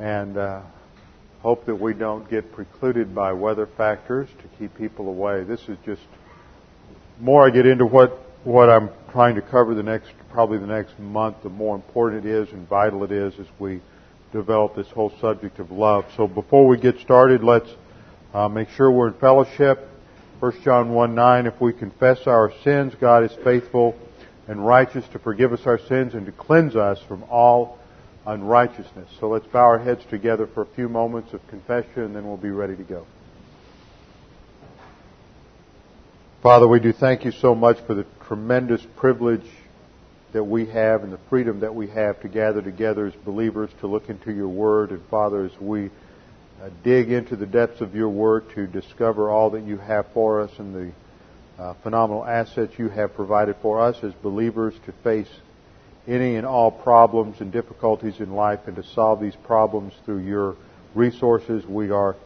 and uh, hope that we don't get precluded by weather factors to keep people away. This is just more I get into what what I'm trying to cover the next probably the next month, the more important it is and vital it is as we develop this whole subject of love. So before we get started, let's uh, make sure we're in fellowship. 1 John 1 9, if we confess our sins, God is faithful and righteous to forgive us our sins and to cleanse us from all unrighteousness. So let's bow our heads together for a few moments of confession and then we'll be ready to go. Father, we do thank you so much for the tremendous privilege that we have and the freedom that we have to gather together as believers to look into your word. And Father, as we uh, dig into the depths of your word to discover all that you have for us and the uh, phenomenal assets you have provided for us as believers to face any and all problems and difficulties in life and to solve these problems through your resources, we are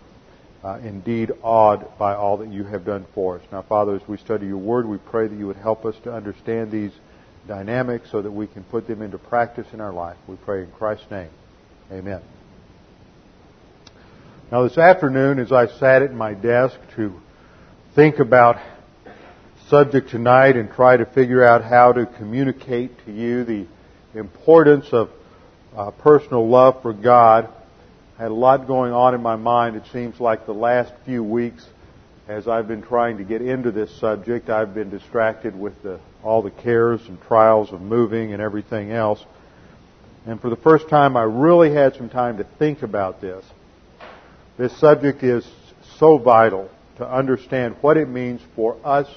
uh, indeed awed by all that you have done for us. Now, Father, as we study your word, we pray that you would help us to understand these dynamics so that we can put them into practice in our life. We pray in Christ's name. Amen. Now, this afternoon, as I sat at my desk to think about subject tonight and try to figure out how to communicate to you the importance of uh, personal love for God, I had a lot going on in my mind. It seems like the last few weeks, as I've been trying to get into this subject, I've been distracted with the, all the cares and trials of moving and everything else. And for the first time, I really had some time to think about this. This subject is so vital to understand what it means for us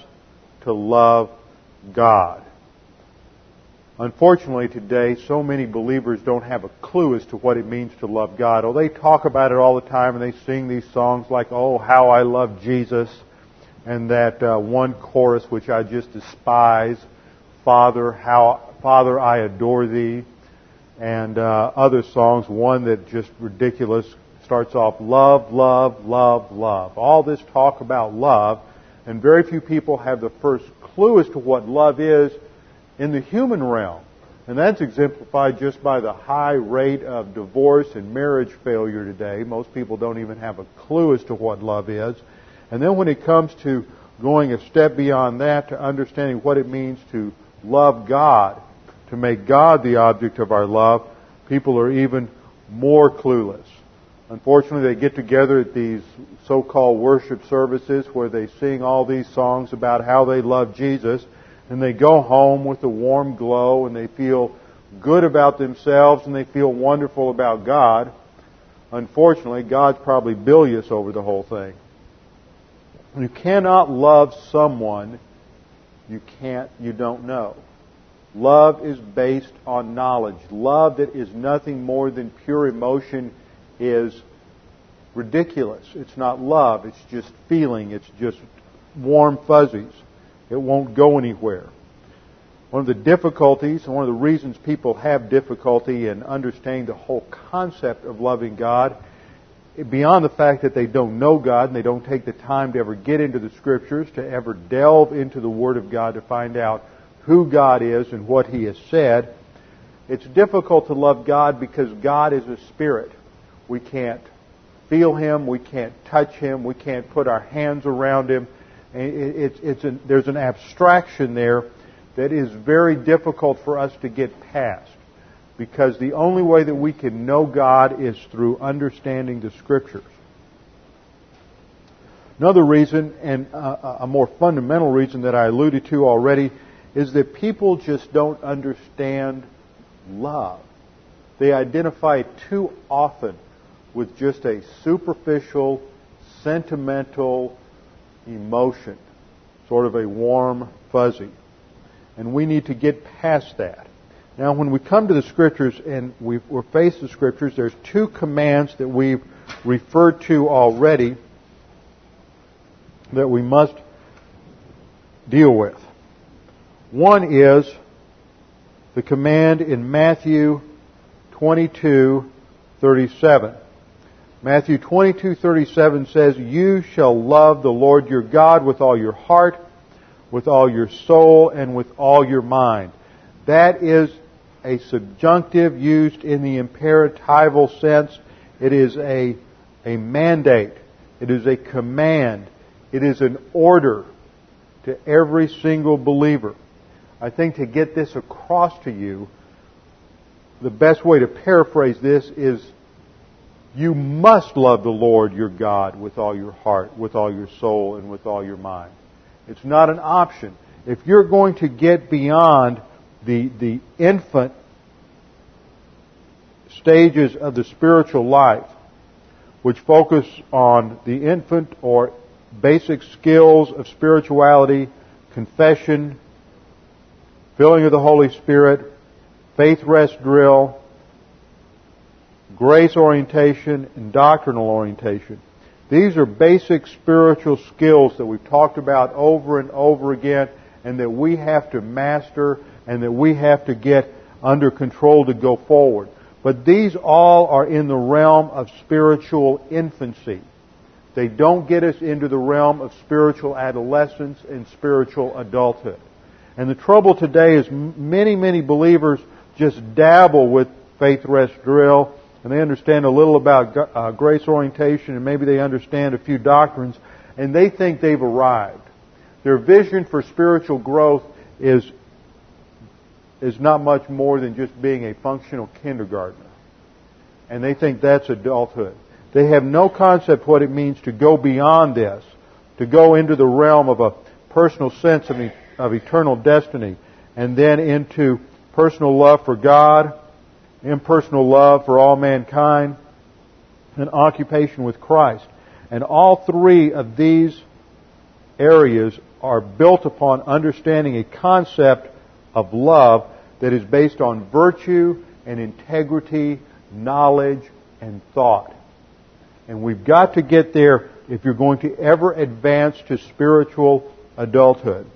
to love God. Unfortunately, today, so many believers don't have a clue as to what it means to love God. Oh, they talk about it all the time and they sing these songs like, Oh, how I love Jesus, and that uh, one chorus which I just despise, Father, how, Father, I adore thee, and uh, other songs, one that just ridiculous, starts off, love, love, love, love. All this talk about love, and very few people have the first clue as to what love is in the human realm. And that's exemplified just by the high rate of divorce and marriage failure today. Most people don't even have a clue as to what love is. And then when it comes to going a step beyond that to understanding what it means to love God, to make God the object of our love, people are even more clueless. Unfortunately, they get together at these so-called worship services where they sing all these songs about how they love Jesus and they go home with a warm glow and they feel good about themselves and they feel wonderful about God. Unfortunately, God's probably bilious over the whole thing. You cannot love someone you can't, you don't know. Love is based on knowledge. Love that is nothing more than pure emotion is ridiculous. It's not love. It's just feeling. It's just warm fuzzies. It won't go anywhere. One of the difficulties and one of the reasons people have difficulty in understanding the whole concept of loving God, beyond the fact that they don't know God and they don't take the time to ever get into the Scriptures, to ever delve into the Word of God to find out who God is and what He has said, it's difficult to love God because God is a spirit. We can't feel Him, we can't touch Him, we can't put our hands around Him. It's, it's an, there's an abstraction there that is very difficult for us to get past because the only way that we can know God is through understanding the Scriptures. Another reason, and a more fundamental reason that I alluded to already, is that people just don't understand love. They identify too often with just a superficial, sentimental, emotion, sort of a warm fuzzy. And we need to get past that. Now, when we come to the Scriptures and we are faced with Scriptures, there's two commands that we've referred to already that we must deal with. One is the command in Matthew 22:37. Matthew 22:37 says, "You shall love the Lord your God with all your heart, with all your soul, and with all your mind." That is a subjunctive used in the imperatival sense. It is a, a mandate. It is a command. It is an order to every single believer. I think to get this across to you, the best way to paraphrase this is you must love the Lord your God with all your heart, with all your soul, and with all your mind. It's not an option. If you're going to get beyond the, the infant stages of the spiritual life, which focus on the infant or basic skills of spirituality, confession, filling of the Holy Spirit, faith rest drill, grace orientation, and doctrinal orientation. These are basic spiritual skills that we've talked about over and over again and that we have to master and that we have to get under control to go forward. But these all are in the realm of spiritual infancy. They don't get us into the realm of spiritual adolescence and spiritual adulthood. And the trouble today is many, many believers just dabble with faith rest drill and they understand a little about uh, grace orientation and maybe they understand a few doctrines and they think they've arrived. Their vision for spiritual growth is, is not much more than just being a functional kindergartner. And they think that's adulthood. They have no concept what it means to go beyond this, to go into the realm of a personal sense of, of eternal destiny, and then into personal love for God, impersonal love for all mankind, and occupation with Christ. And all three of these areas are built upon understanding a concept of love that is based on virtue and integrity, knowledge, and thought. And we've got to get there if you're going to ever advance to spiritual adulthood.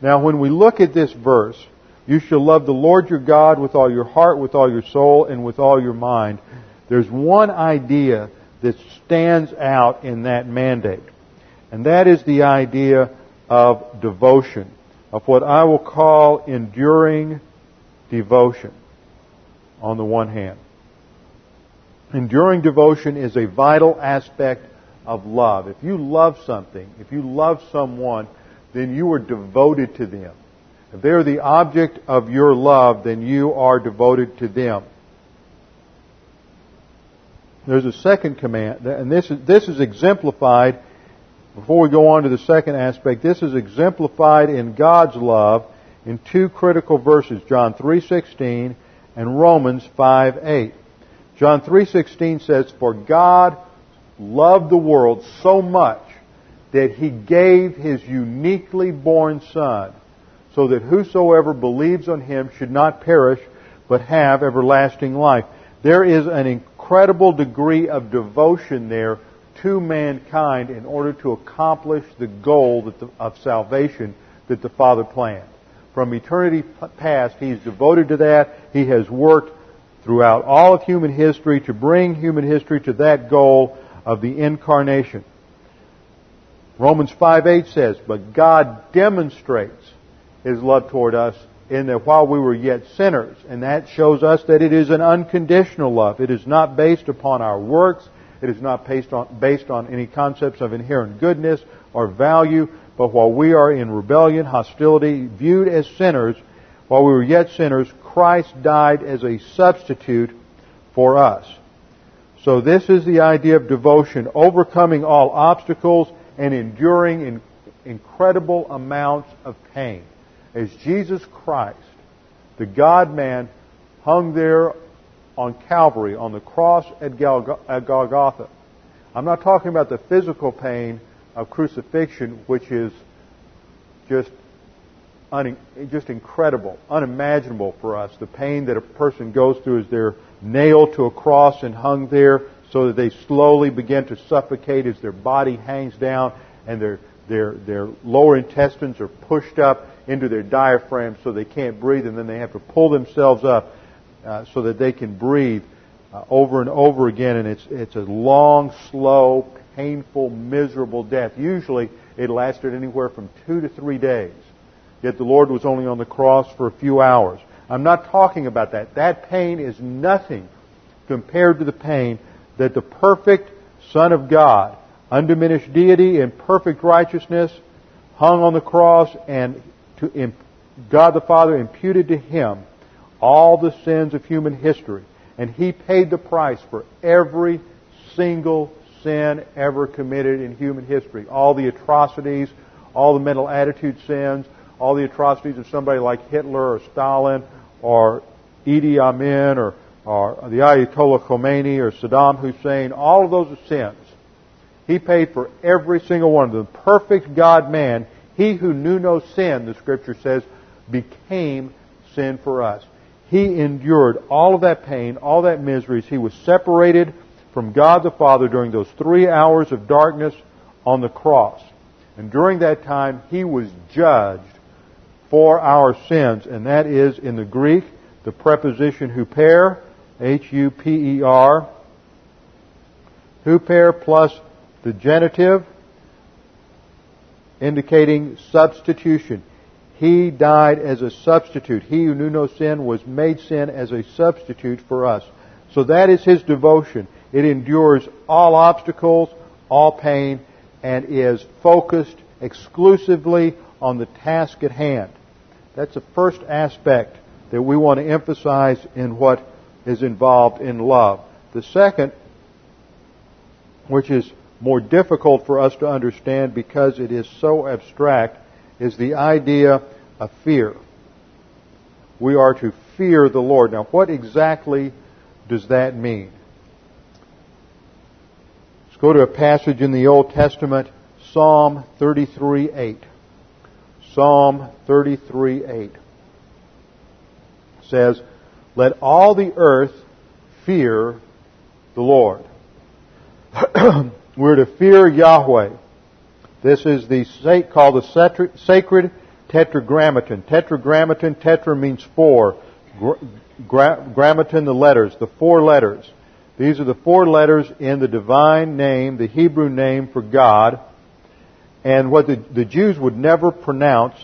Now, when we look at this verse, you shall love the Lord your God with all your heart, with all your soul, and with all your mind. There's one idea that stands out in that mandate. And that is the idea of devotion, of what I will call enduring devotion on the one hand. Enduring devotion is a vital aspect of love. If you love something, if you love someone, then you are devoted to them. If they're the object of your love, then you are devoted to them. There's a second command, and this is, this is exemplified, before we go on to the second aspect, this is exemplified in God's love in two critical verses, John 3.16 and Romans 5.8. John 3.16 says, For God loved the world so much that He gave His uniquely born Son so that whosoever believes on him should not perish, but have everlasting life. There is an incredible degree of devotion there to mankind in order to accomplish the goal of salvation that the Father planned. From eternity past, He's devoted to that. He has worked throughout all of human history to bring human history to that goal of the incarnation. Romans 5:8 says, "But God demonstrates his love toward us in that while we were yet sinners. And that shows us that it is an unconditional love. It is not based upon our works. It is not based on, based on any concepts of inherent goodness or value. But while we are in rebellion, hostility, viewed as sinners, while we were yet sinners, Christ died as a substitute for us. So this is the idea of devotion, overcoming all obstacles and enduring in incredible amounts of pain as Jesus Christ, the God man, hung there on Calvary, on the cross at Golgotha. I'm not talking about the physical pain of crucifixion, which is just un, just incredible, unimaginable for us. The pain that a person goes through as they're nailed to a cross and hung there so that they slowly begin to suffocate as their body hangs down and their, their, their lower intestines are pushed up into their diaphragm so they can't breathe, and then they have to pull themselves up uh, so that they can breathe uh, over and over again. And it's it's a long, slow, painful, miserable death. Usually, it lasted anywhere from two to three days. Yet the Lord was only on the cross for a few hours. I'm not talking about that. That pain is nothing compared to the pain that the perfect Son of God, undiminished deity and perfect righteousness, hung on the cross and to, God the Father imputed to him all the sins of human history. And he paid the price for every single sin ever committed in human history. All the atrocities, all the mental attitude sins, all the atrocities of somebody like Hitler or Stalin or Idi Amin or, or the Ayatollah Khomeini or Saddam Hussein, all of those are sins. He paid for every single one of them. Perfect God man, he who knew no sin, the scripture says, became sin for us. He endured all of that pain, all that miseries. He was separated from God the Father during those three hours of darkness on the cross. And during that time, he was judged for our sins. And that is in the Greek, the preposition huper, H-U-P-E-R, huper plus the genitive, indicating substitution. He died as a substitute. He who knew no sin was made sin as a substitute for us. So that is his devotion. It endures all obstacles, all pain, and is focused exclusively on the task at hand. That's the first aspect that we want to emphasize in what is involved in love. The second, which is more difficult for us to understand because it is so abstract, is the idea of fear. We are to fear the Lord. Now, what exactly does that mean? Let's go to a passage in the Old Testament, Psalm 33 8. Psalm 33 8 says, Let all the earth fear the Lord. We're to fear Yahweh. This is the called the sacred tetragrammaton. Tetragrammaton, tetra means four. Grammaton, the letters, the four letters. These are the four letters in the divine name, the Hebrew name for God. And what the, the Jews would never pronounce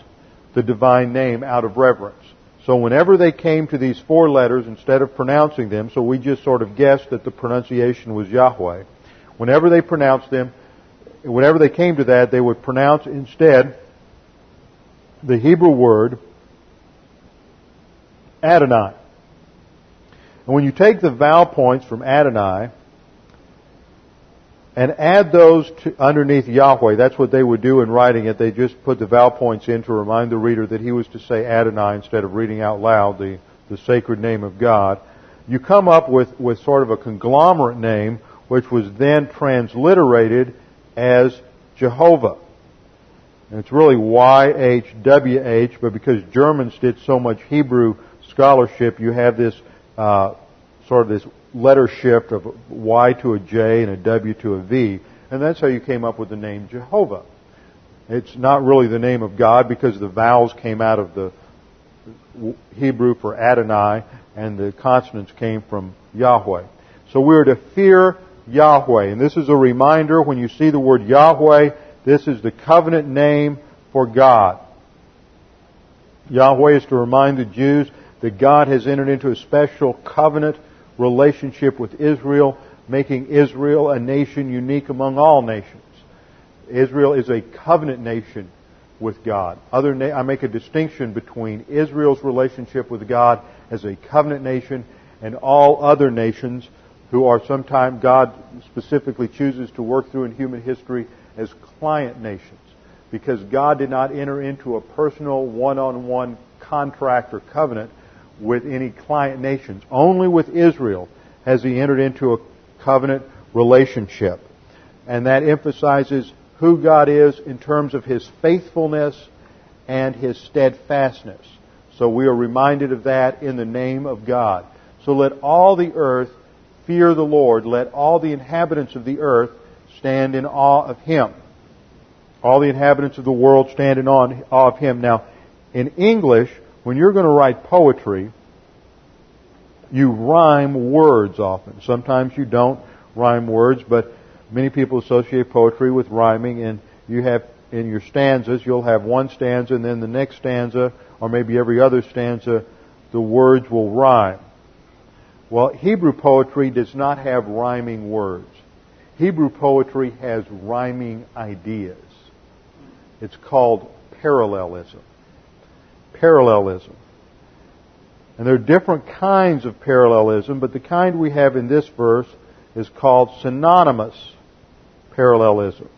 the divine name out of reverence. So whenever they came to these four letters, instead of pronouncing them, so we just sort of guessed that the pronunciation was Yahweh. Whenever they pronounced them, whenever they came to that, they would pronounce instead the Hebrew word Adonai. And when you take the vowel points from Adonai and add those to, underneath Yahweh, that's what they would do in writing it. They just put the vowel points in to remind the reader that he was to say Adonai instead of reading out loud the, the sacred name of God. You come up with, with sort of a conglomerate name which was then transliterated as Jehovah. And it's really YHWH, but because Germans did so much Hebrew scholarship, you have this uh, sort of this letter shift of Y to a J and a W to a V, and that's how you came up with the name Jehovah. It's not really the name of God because the vowels came out of the Hebrew for Adonai and the consonants came from Yahweh. So we're to fear Yahweh. And this is a reminder when you see the word Yahweh, this is the covenant name for God. Yahweh is to remind the Jews that God has entered into a special covenant relationship with Israel, making Israel a nation unique among all nations. Israel is a covenant nation with God. Other na- I make a distinction between Israel's relationship with God as a covenant nation and all other nations who are sometimes God specifically chooses to work through in human history as client nations. Because God did not enter into a personal one-on-one contract or covenant with any client nations. Only with Israel has he entered into a covenant relationship. And that emphasizes who God is in terms of his faithfulness and his steadfastness. So we are reminded of that in the name of God. So let all the earth fear the Lord. Let all the inhabitants of the earth stand in awe of him. All the inhabitants of the world stand in awe of him. Now, in English, when you're going to write poetry, you rhyme words often. Sometimes you don't rhyme words, but many people associate poetry with rhyming, and you have in your stanzas, you'll have one stanza, and then the next stanza, or maybe every other stanza, the words will rhyme. Well, Hebrew poetry does not have rhyming words. Hebrew poetry has rhyming ideas. It's called parallelism. Parallelism. And there are different kinds of parallelism, but the kind we have in this verse is called synonymous parallelism.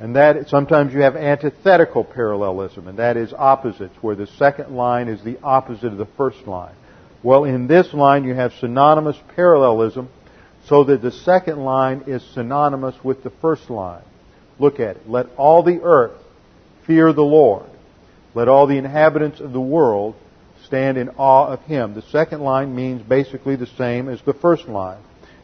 And that sometimes you have antithetical parallelism, and that is opposites, where the second line is the opposite of the first line. Well, in this line you have synonymous parallelism, so that the second line is synonymous with the first line. Look at it. Let all the earth fear the Lord. Let all the inhabitants of the world stand in awe of him. The second line means basically the same as the first line.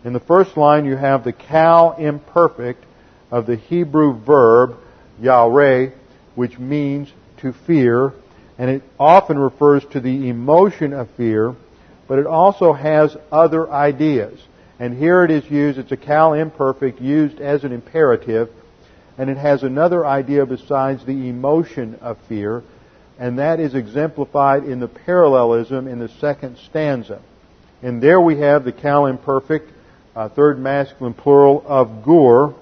In the first line you have the qal imperfect of the Hebrew verb yareh, which means to fear, and it often refers to the emotion of fear, but it also has other ideas. And here it is used, it's a qal imperfect used as an imperative, and it has another idea besides the emotion of fear, and that is exemplified in the parallelism in the second stanza. And there we have the qal imperfect, uh, third masculine plural of gur,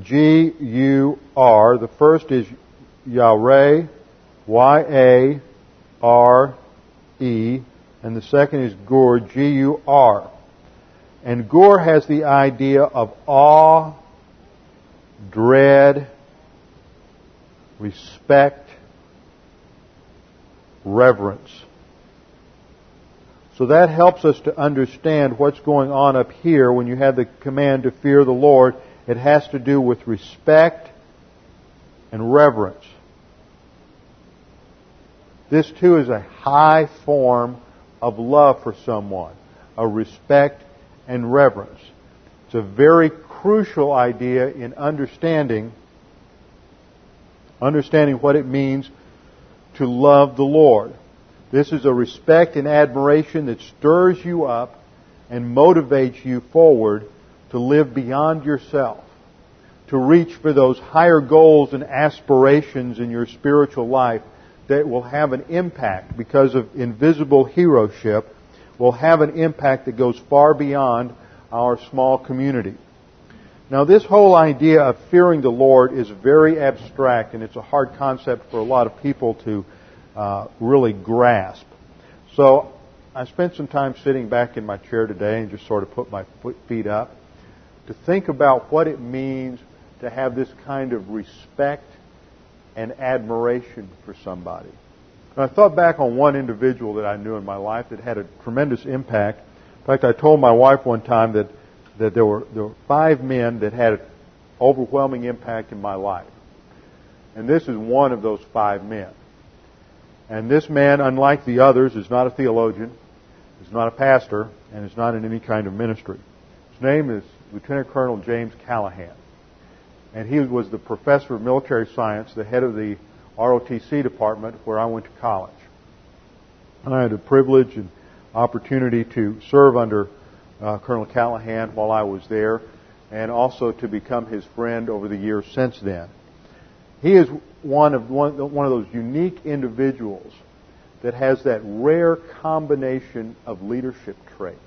G U R. The first is Yareh, Y A R E, and the second is Gur, G U R. And Gur has the idea of awe, dread, respect, reverence. So that helps us to understand what's going on up here when you have the command to fear the Lord. It has to do with respect and reverence. This too is a high form of love for someone, a respect and reverence. It's a very crucial idea in understanding understanding what it means to love the Lord. This is a respect and admiration that stirs you up and motivates you forward to live beyond yourself, to reach for those higher goals and aspirations in your spiritual life that will have an impact because of invisible heroship, will have an impact that goes far beyond our small community. Now, this whole idea of fearing the Lord is very abstract, and it's a hard concept for a lot of people to uh, really grasp. So, I spent some time sitting back in my chair today and just sort of put my feet up to think about what it means to have this kind of respect and admiration for somebody. And I thought back on one individual that I knew in my life that had a tremendous impact. In fact, I told my wife one time that, that there, were, there were five men that had an overwhelming impact in my life. And this is one of those five men. And this man, unlike the others, is not a theologian, is not a pastor, and is not in any kind of ministry. His name is Lieutenant Colonel James Callahan. And he was the professor of military science, the head of the ROTC department where I went to college. And I had the privilege and opportunity to serve under uh, Colonel Callahan while I was there and also to become his friend over the years since then. He is one of one, one of those unique individuals that has that rare combination of leadership traits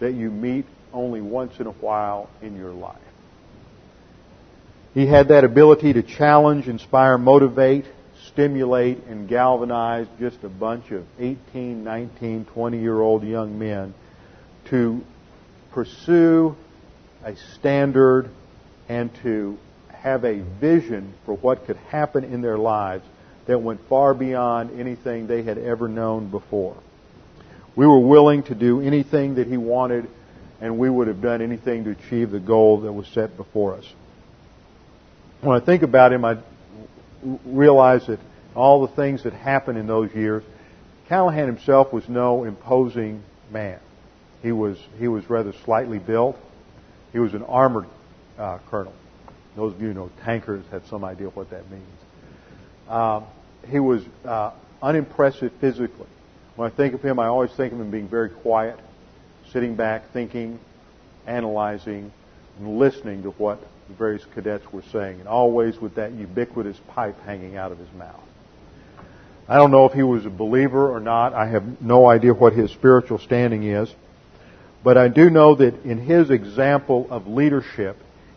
that you meet only once in a while in your life. He had that ability to challenge, inspire, motivate, stimulate, and galvanize just a bunch of 18, 19, 20 year old young men to pursue a standard and to have a vision for what could happen in their lives that went far beyond anything they had ever known before. We were willing to do anything that he wanted, and we would have done anything to achieve the goal that was set before us when I think about him, I realize that all the things that happened in those years, Callahan himself was no imposing man. He was he was rather slightly built. He was an armored uh, colonel. Those of you who know tankers have some idea what that means. Uh, he was uh, unimpressive physically. When I think of him, I always think of him being very quiet, sitting back, thinking, analyzing, and listening to what the various cadets were saying, and always with that ubiquitous pipe hanging out of his mouth. I don't know if he was a believer or not. I have no idea what his spiritual standing is. But I do know that in his example of leadership,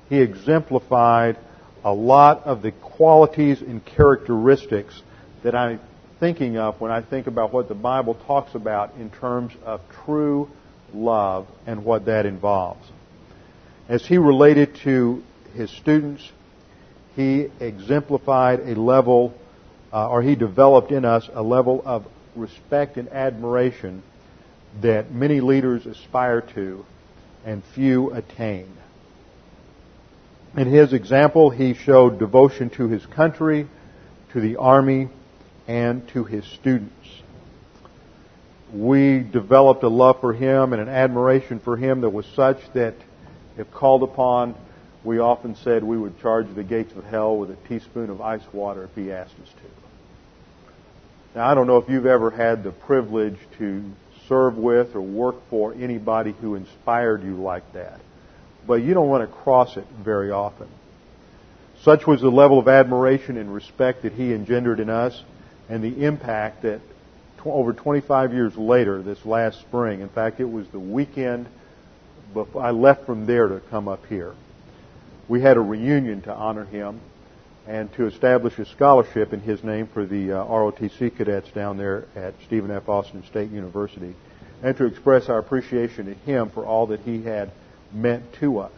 he exemplified a lot of the qualities and characteristics that I'm thinking of when I think about what the Bible talks about in terms of true love and what that involves. As he related to his students, he exemplified a level, uh, or he developed in us a level of respect and admiration that many leaders aspire to and few attain. In his example, he showed devotion to his country, to the army, and to his students. We developed a love for him and an admiration for him that was such that if called upon, we often said we would charge the gates of hell with a teaspoon of ice water if he asked us to. Now, I don't know if you've ever had the privilege to serve with or work for anybody who inspired you like that, but you don't want to cross it very often. Such was the level of admiration and respect that he engendered in us and the impact that over 25 years later, this last spring, in fact, it was the weekend before I left from there to come up here we had a reunion to honor him and to establish a scholarship in his name for the uh, ROTC cadets down there at Stephen F. Austin State University, and to express our appreciation to him for all that he had meant to us.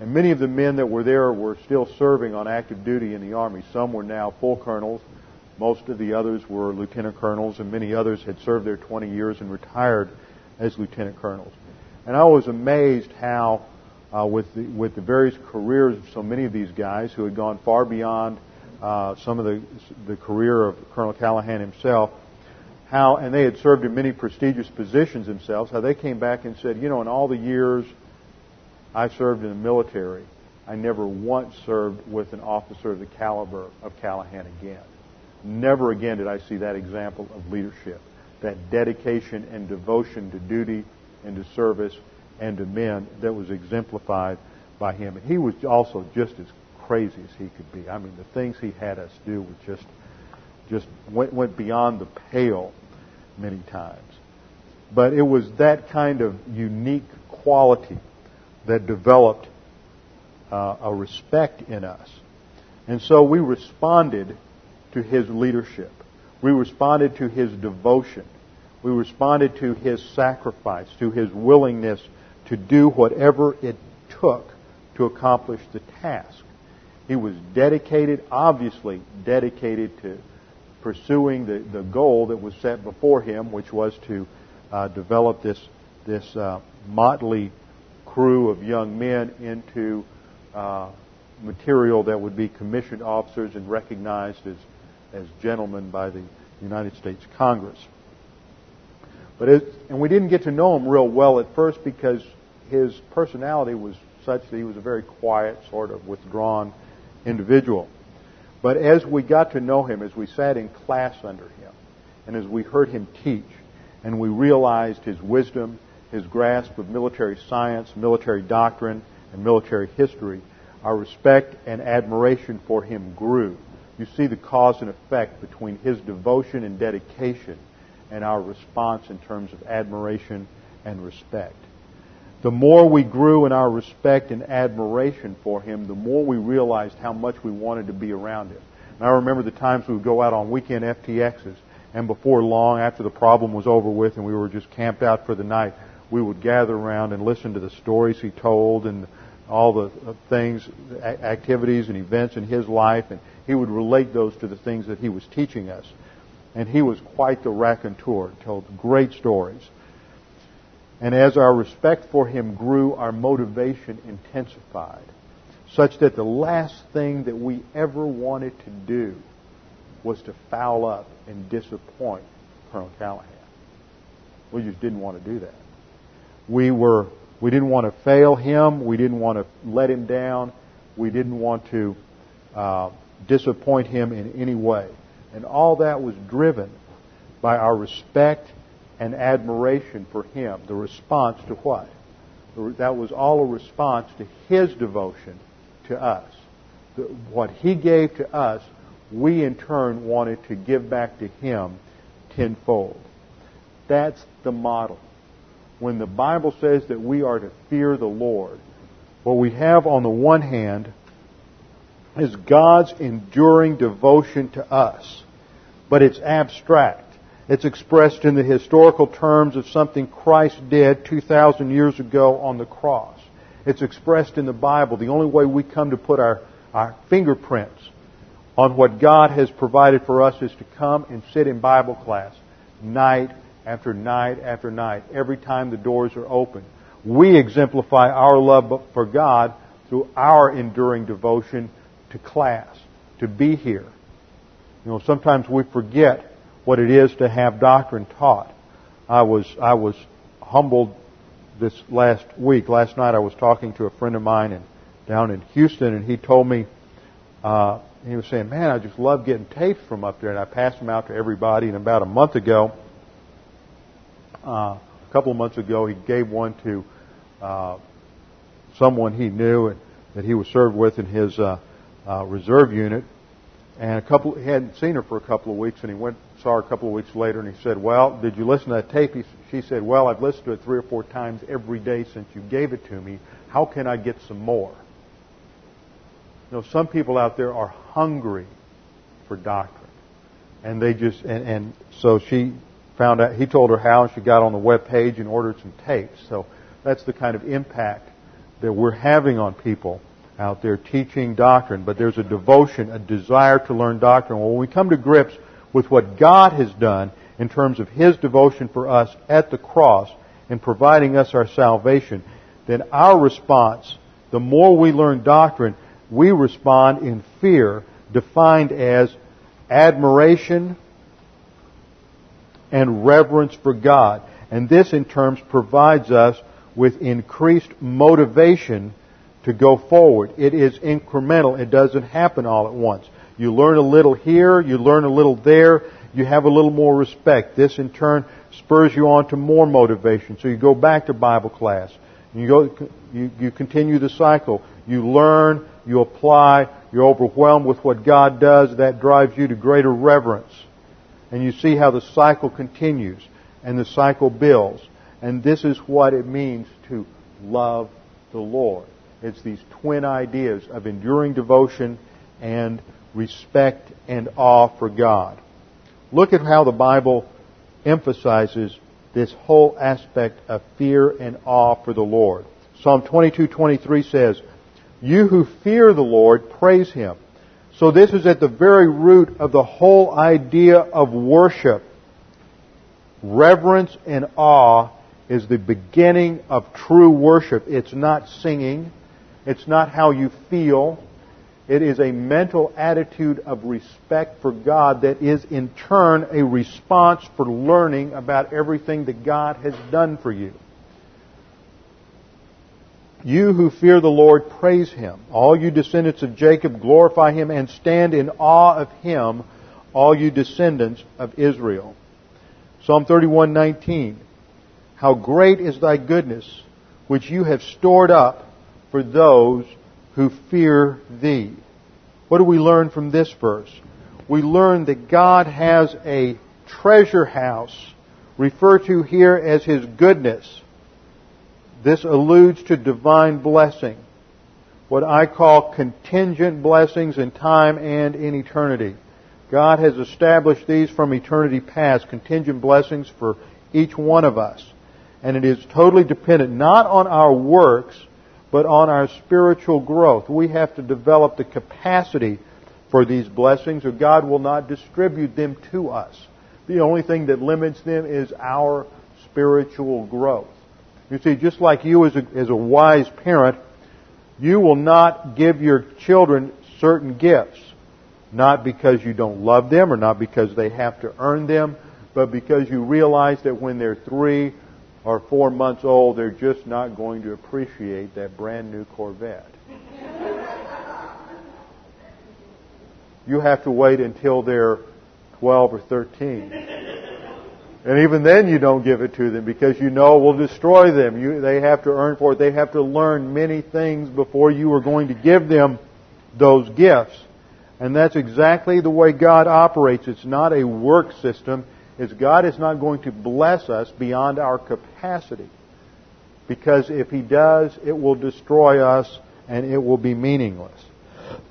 And many of the men that were there were still serving on active duty in the Army. Some were now full colonels. Most of the others were lieutenant colonels, and many others had served there 20 years and retired as lieutenant colonels. And I was amazed how uh, with the, with the various careers of so many of these guys who had gone far beyond uh, some of the the career of Colonel Callahan himself. How and they had served in many prestigious positions themselves. How they came back and said, you know, in all the years I served in the military, I never once served with an officer of the caliber of Callahan again. Never again did I see that example of leadership, that dedication and devotion to duty and to service and to men that was exemplified by him. And he was also just as crazy as he could be. I mean, the things he had us do were just just went, went beyond the pale many times. But it was that kind of unique quality that developed uh, a respect in us. And so we responded to his leadership. We responded to his devotion. We responded to his sacrifice, to his willingness to do whatever it took to accomplish the task. He was dedicated, obviously dedicated to pursuing the, the goal that was set before him, which was to uh, develop this, this uh, motley crew of young men into uh, material that would be commissioned officers and recognized as, as gentlemen by the United States Congress. But it, and we didn't get to know him real well at first because his personality was such that he was a very quiet, sort of withdrawn individual. But as we got to know him, as we sat in class under him, and as we heard him teach, and we realized his wisdom, his grasp of military science, military doctrine, and military history, our respect and admiration for him grew. You see the cause and effect between his devotion and dedication and our response in terms of admiration and respect the more we grew in our respect and admiration for him, the more we realized how much we wanted to be around him. And I remember the times we would go out on weekend FTXs, and before long, after the problem was over with and we were just camped out for the night, we would gather around and listen to the stories he told and all the uh, things, activities and events in his life, and he would relate those to the things that he was teaching us. And he was quite the raconteur, told great stories. And as our respect for him grew, our motivation intensified, such that the last thing that we ever wanted to do was to foul up and disappoint Colonel Callahan. We just didn't want to do that. We were we didn't want to fail him. We didn't want to let him down. We didn't want to uh, disappoint him in any way. And all that was driven by our respect and admiration for him. The response to what? That was all a response to his devotion to us. What he gave to us we in turn wanted to give back to him tenfold. That's the model. When the Bible says that we are to fear the Lord, what we have on the one hand is God's enduring devotion to us, but it's abstract. It's expressed in the historical terms of something Christ did 2,000 years ago on the cross. It's expressed in the Bible. The only way we come to put our, our fingerprints on what God has provided for us is to come and sit in Bible class night after night after night, every time the doors are open. We exemplify our love for God through our enduring devotion to class, to be here. You know, sometimes we forget what it is to have doctrine taught. I was, I was humbled this last week. Last night I was talking to a friend of mine in, down in Houston and he told me, uh, he was saying, man, I just love getting tapes from up there and I passed them out to everybody and about a month ago, uh, a couple of months ago, he gave one to, uh, someone he knew and that he was served with in his, uh, uh, reserve unit. And a couple, he hadn't seen her for a couple of weeks, and he went saw her a couple of weeks later, and he said, "Well, did you listen to that tape?" He, she said, "Well, I've listened to it three or four times every day since you gave it to me. How can I get some more?" You know, some people out there are hungry for doctrine, and they just and, and so she found out. He told her how, and she got on the web page and ordered some tapes. So that's the kind of impact that we're having on people out there teaching doctrine, but there's a devotion, a desire to learn doctrine. When we come to grips with what God has done in terms of His devotion for us at the cross and providing us our salvation, then our response, the more we learn doctrine, we respond in fear, defined as admiration and reverence for God. And this in terms provides us with increased motivation to go forward. It is incremental. It doesn't happen all at once. You learn a little here, you learn a little there, you have a little more respect. This in turn spurs you on to more motivation. So you go back to Bible class. You go, you, you continue the cycle. You learn, you apply, you're overwhelmed with what God does. That drives you to greater reverence. And you see how the cycle continues and the cycle builds. And this is what it means to love the Lord. It's these twin ideas of enduring devotion and respect and awe for God. Look at how the Bible emphasizes this whole aspect of fear and awe for the Lord. Psalm 22:23 says, "You who fear the Lord, praise him." So this is at the very root of the whole idea of worship. Reverence and awe is the beginning of true worship. It's not singing. It's not how you feel. It is a mental attitude of respect for God that is in turn a response for learning about everything that God has done for you. You who fear the Lord, praise Him. All you descendants of Jacob, glorify Him and stand in awe of Him, all you descendants of Israel. Psalm 31:19. How great is thy goodness, which you have stored up for those who fear thee. What do we learn from this verse? We learn that God has a treasure house referred to here as His goodness. This alludes to divine blessing. What I call contingent blessings in time and in eternity. God has established these from eternity past, contingent blessings for each one of us. And it is totally dependent not on our works, but on our spiritual growth. We have to develop the capacity for these blessings or God will not distribute them to us. The only thing that limits them is our spiritual growth. You see, just like you as a, as a wise parent, you will not give your children certain gifts. Not because you don't love them or not because they have to earn them, but because you realize that when they're three or four months old, they're just not going to appreciate that brand new Corvette. you have to wait until they're 12 or 13. And even then you don't give it to them because you know it will destroy them. You, they have to earn for it. They have to learn many things before you are going to give them those gifts. And that's exactly the way God operates. It's not a work system. It's God is not going to bless us beyond our capacity. Because if He does, it will destroy us and it will be meaningless.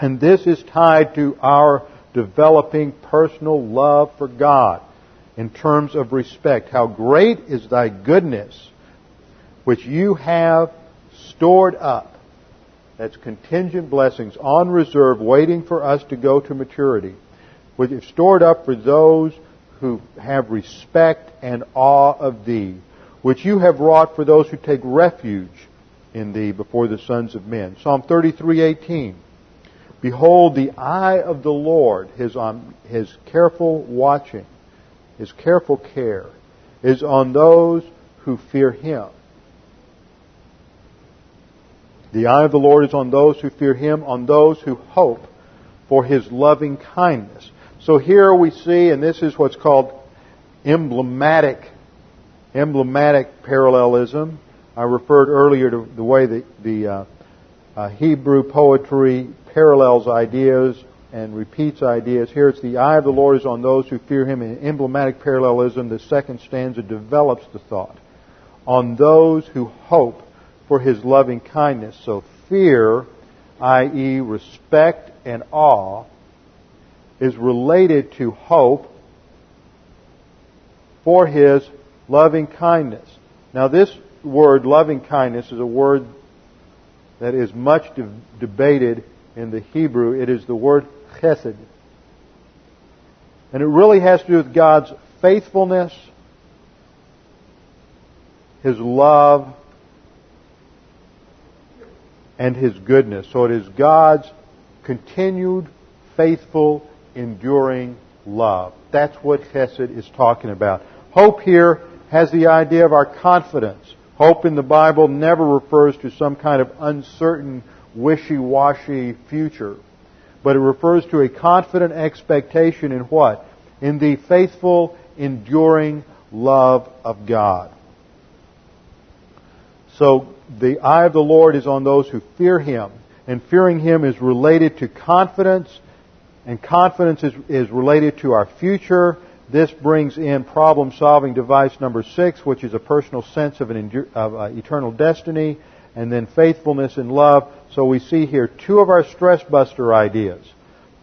and this is tied to our developing personal love for God in terms of respect. How great is thy goodness, which you have stored up. That's contingent blessings on reserve, waiting for us to go to maturity. Which is stored up for those who have respect and awe of thee, which you have wrought for those who take refuge in thee before the sons of men. Psalm 33:18. Behold, the eye of the Lord, his, um, his careful watching, his careful care, is on those who fear him. The eye of the Lord is on those who fear him, on those who hope for his loving kindness. So here we see, and this is what's called emblematic, emblematic parallelism. I referred earlier to the way the, the uh, uh, Hebrew poetry parallels ideas and repeats ideas. Here it's the eye of the Lord is on those who fear him. In emblematic parallelism, the second stanza develops the thought. On those who hope for his loving kindness. So fear, i.e., respect and awe, is related to hope for his loving kindness. Now, this word, loving kindness, is a word that is much de- debated in the Hebrew. It is the word chesed. And it really has to do with God's faithfulness, His love, and His goodness. So it is God's continued, faithful, enduring love. That's what Chesed is talking about. Hope here has the idea of our confidence. Hope in the Bible never refers to some kind of uncertain, wishy-washy future, but it refers to a confident expectation in what? In the faithful, enduring love of God. So the eye of the Lord is on those who fear Him, and fearing Him is related to confidence, and confidence is, is related to our future. This brings in problem solving device number six, which is a personal sense of an of, uh, eternal destiny, and then faithfulness and love. So we see here two of our stress buster ideas.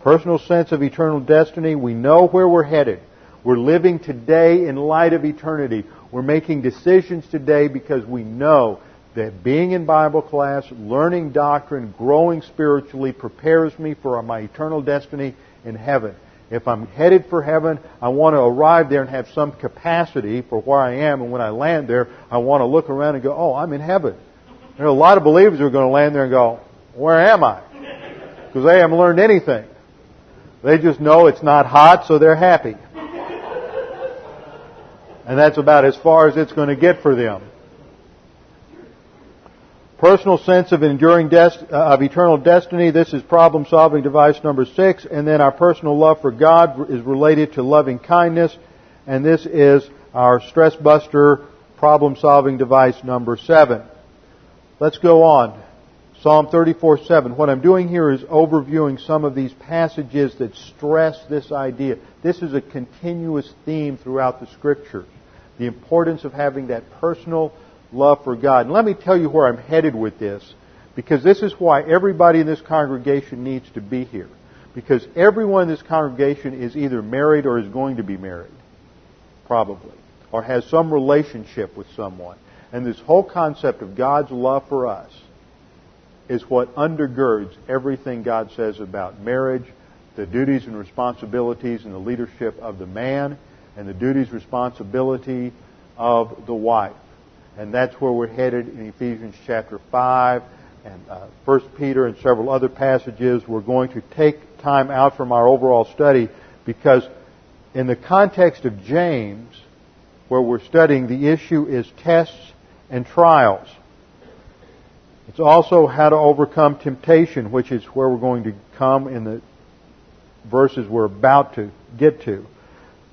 Personal sense of eternal destiny, we know where we're headed. We're living today in light of eternity. We're making decisions today because we know that being in Bible class, learning doctrine, growing spiritually prepares me for my eternal destiny in heaven. If I'm headed for heaven, I want to arrive there and have some capacity for where I am. And when I land there, I want to look around and go, oh, I'm in heaven. There are a lot of believers who are going to land there and go, where am I? Because they haven't learned anything. They just know it's not hot, so they're happy. And that's about as far as it's going to get for them. Personal sense of enduring dest- uh, of eternal destiny. This is problem solving device number six. And then our personal love for God is related to loving kindness. And this is our stress buster problem solving device number seven. Let's go on. Psalm 34 7. What I'm doing here is overviewing some of these passages that stress this idea. This is a continuous theme throughout the scriptures. The importance of having that personal love for God. And let me tell you where I'm headed with this, because this is why everybody in this congregation needs to be here. Because everyone in this congregation is either married or is going to be married, probably, or has some relationship with someone. And this whole concept of God's love for us is what undergirds everything God says about marriage, the duties and responsibilities and the leadership of the man, and the duties responsibility of the wife. And that's where we're headed in Ephesians chapter 5 and uh, 1 Peter and several other passages. We're going to take time out from our overall study because in the context of James, where we're studying, the issue is tests and trials. It's also how to overcome temptation, which is where we're going to come in the verses we're about to get to.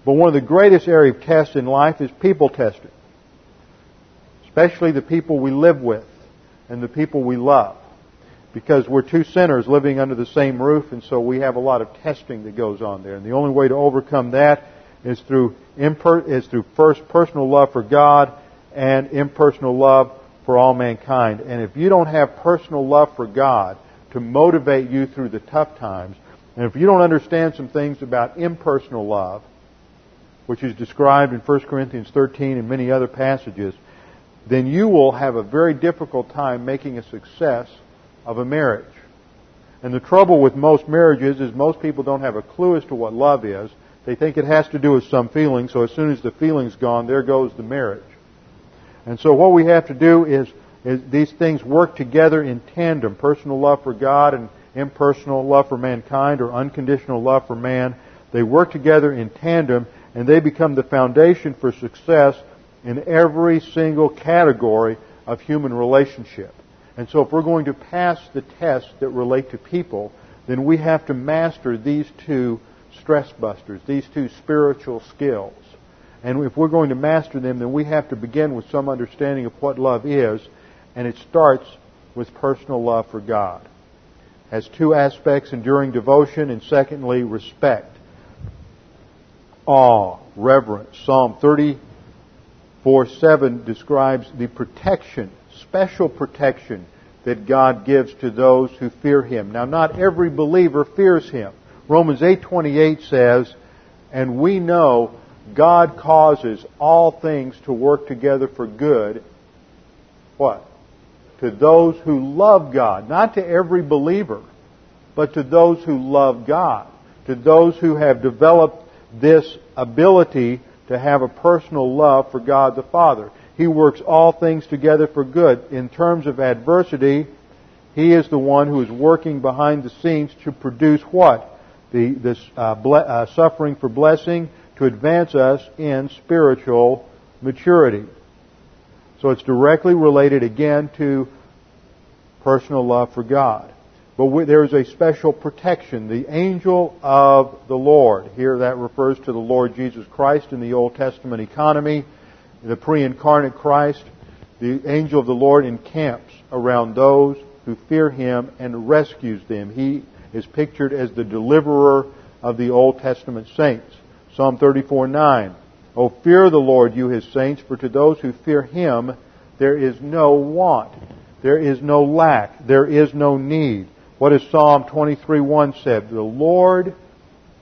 But one of the greatest area of tests in life is people testing especially the people we live with and the people we love. because we're two sinners living under the same roof, and so we have a lot of testing that goes on there. And the only way to overcome that is through imper- is through first personal love for God and impersonal love for all mankind. And if you don't have personal love for God to motivate you through the tough times, and if you don't understand some things about impersonal love, which is described in 1 Corinthians 13 and many other passages, then you will have a very difficult time making a success of a marriage. And the trouble with most marriages is most people don't have a clue as to what love is. They think it has to do with some feeling, so as soon as the feeling's gone, there goes the marriage. And so what we have to do is, is these things work together in tandem. Personal love for God and impersonal love for mankind or unconditional love for man. They work together in tandem and they become the foundation for success in every single category of human relationship. And so if we're going to pass the tests that relate to people, then we have to master these two stress busters, these two spiritual skills. And if we're going to master them, then we have to begin with some understanding of what love is, and it starts with personal love for God. Has two aspects, enduring devotion, and secondly, respect. Awe, reverence. Psalm 34 7 describes the protection special protection that God gives to those who fear Him. Now, not every believer fears Him. Romans 8:28 says, "And we know God causes all things to work together for good." What? To those who love God, not to every believer, but to those who love God, to those who have developed this ability to have a personal love for God the Father. He works all things together for good. In terms of adversity, He is the one who is working behind the scenes to produce what? The, this uh, ble- uh, suffering for blessing to advance us in spiritual maturity. So it's directly related again to personal love for God. But there is a special protection. The angel of the Lord. Here that refers to the Lord Jesus Christ in the Old Testament economy the pre-incarnate Christ, the angel of the Lord encamps around those who fear him and rescues them. He is pictured as the deliverer of the Old Testament saints. Psalm 34:9. O fear the Lord, you his saints, for to those who fear him there is no want. There is no lack. There is no need. What does Psalm 23:1 said? The Lord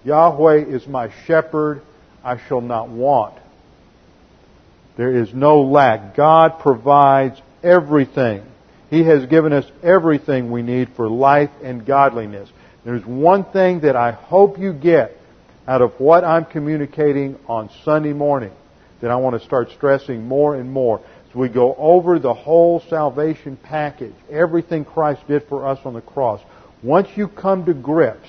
Yahweh is my shepherd, I shall not want. There is no lack. God provides everything. He has given us everything we need for life and godliness. There's one thing that I hope you get out of what I'm communicating on Sunday morning that I want to start stressing more and more. As we go over the whole salvation package, everything Christ did for us on the cross. Once you come to grips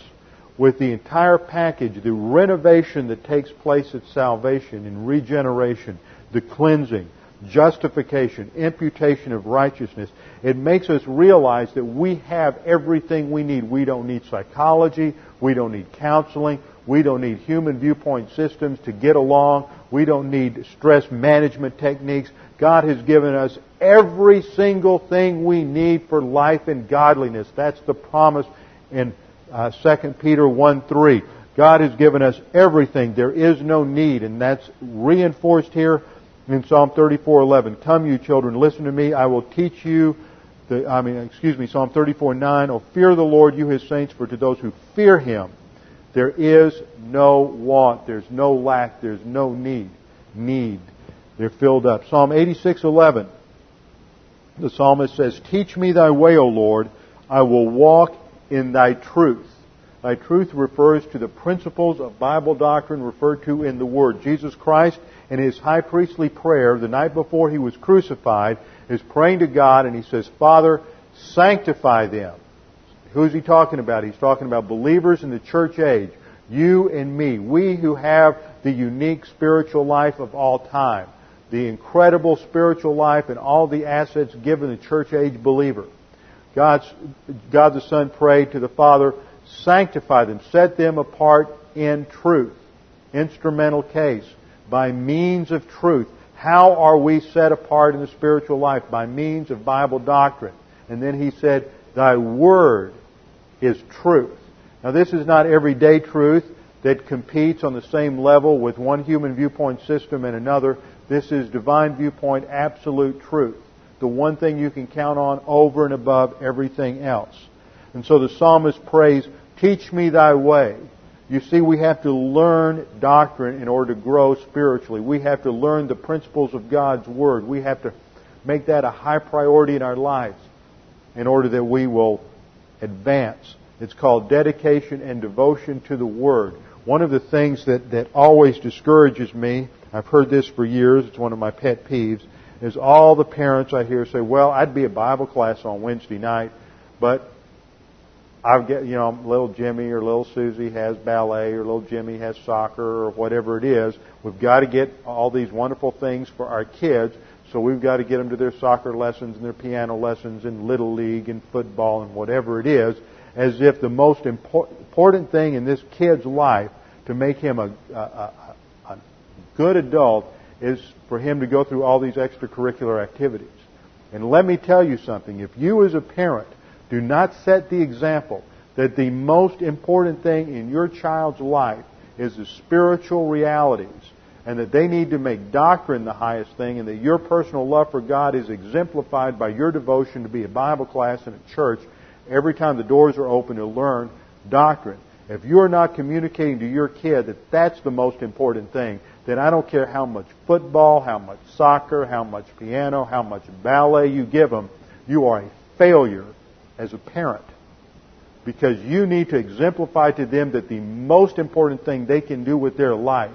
with the entire package, the renovation that takes place at salvation and regeneration, the cleansing, justification, imputation of righteousness. It makes us realize that we have everything we need. We don't need psychology. We don't need counseling. We don't need human viewpoint systems to get along. We don't need stress management techniques. God has given us every single thing we need for life and godliness. That's the promise in uh, 2 Peter 1 3. God has given us everything. There is no need, and that's reinforced here in Psalm 34:11, "Come, you children, listen to me. I will teach you." The, I mean, excuse me, Psalm 34:9, "Oh, fear the Lord, you His saints, for to those who fear Him, there is no want, there's no lack, there's no need. Need, they're filled up." Psalm 86:11, the psalmist says, "Teach me Thy way, O Lord. I will walk in Thy truth." Thy truth refers to the principles of Bible doctrine referred to in the Word. Jesus Christ in his high priestly prayer the night before he was crucified is praying to God and he says, Father, sanctify them. Who's he talking about? He's talking about believers in the church age. You and me. We who have the unique spiritual life of all time. The incredible spiritual life and all the assets given the church age believer. God's, God the Son prayed to the Father, sanctify them, set them apart in truth. Instrumental case by means of truth. How are we set apart in the spiritual life? By means of Bible doctrine. And then he said, Thy word is truth. Now this is not everyday truth that competes on the same level with one human viewpoint system and another. This is divine viewpoint absolute truth. The one thing you can count on over and above everything else. And so the psalmist prays, teach me thy way. You see, we have to learn doctrine in order to grow spiritually. We have to learn the principles of God's Word. We have to make that a high priority in our lives in order that we will advance. It's called dedication and devotion to the Word. One of the things that, that always discourages me, I've heard this for years, it's one of my pet peeves, is all the parents I hear say, well, I'd be a Bible class on Wednesday night, but I've got, you know, little Jimmy or little Susie has ballet or little Jimmy has soccer or whatever it is. We've got to get all these wonderful things for our kids. So we've got to get them to their soccer lessons and their piano lessons and little league and football and whatever it is, as if the most important thing in this kid's life to make him a, a, a, a good adult is for him to go through all these extracurricular activities. And let me tell you something. If you as a parent do not set the example that the most important thing in your child's life is the spiritual realities and that they need to make doctrine the highest thing and that your personal love for God is exemplified by your devotion to be a Bible class in a church every time the doors are open to learn doctrine. If you're not communicating to your kid that that's the most important thing, then I don't care how much football, how much soccer, how much piano, how much ballet you give them, you are a failure as a parent. Because you need to exemplify to them that the most important thing they can do with their life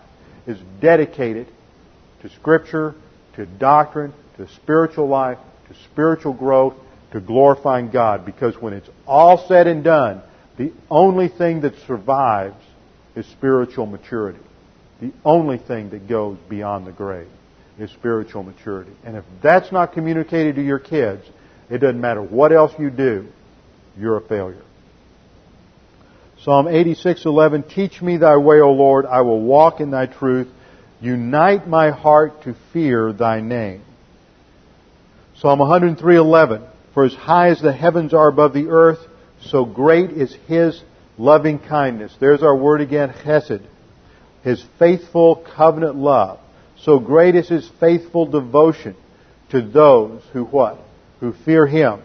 is dedicated to Scripture, to doctrine, to spiritual life, to spiritual growth, to glorifying God. Because when it's all said and done, the only thing that survives is spiritual maturity. The only thing that goes beyond the grave is spiritual maturity. And if that's not communicated to your kids, it doesn't matter what else you do, you're a failure. Psalm 86:11 Teach me thy way, O Lord, I will walk in thy truth. Unite my heart to fear thy name. Psalm 103:11 For as high as the heavens are above the earth, so great is his loving kindness. There's our word again, chesed. His faithful covenant love. So great is his faithful devotion to those who what? who fear him,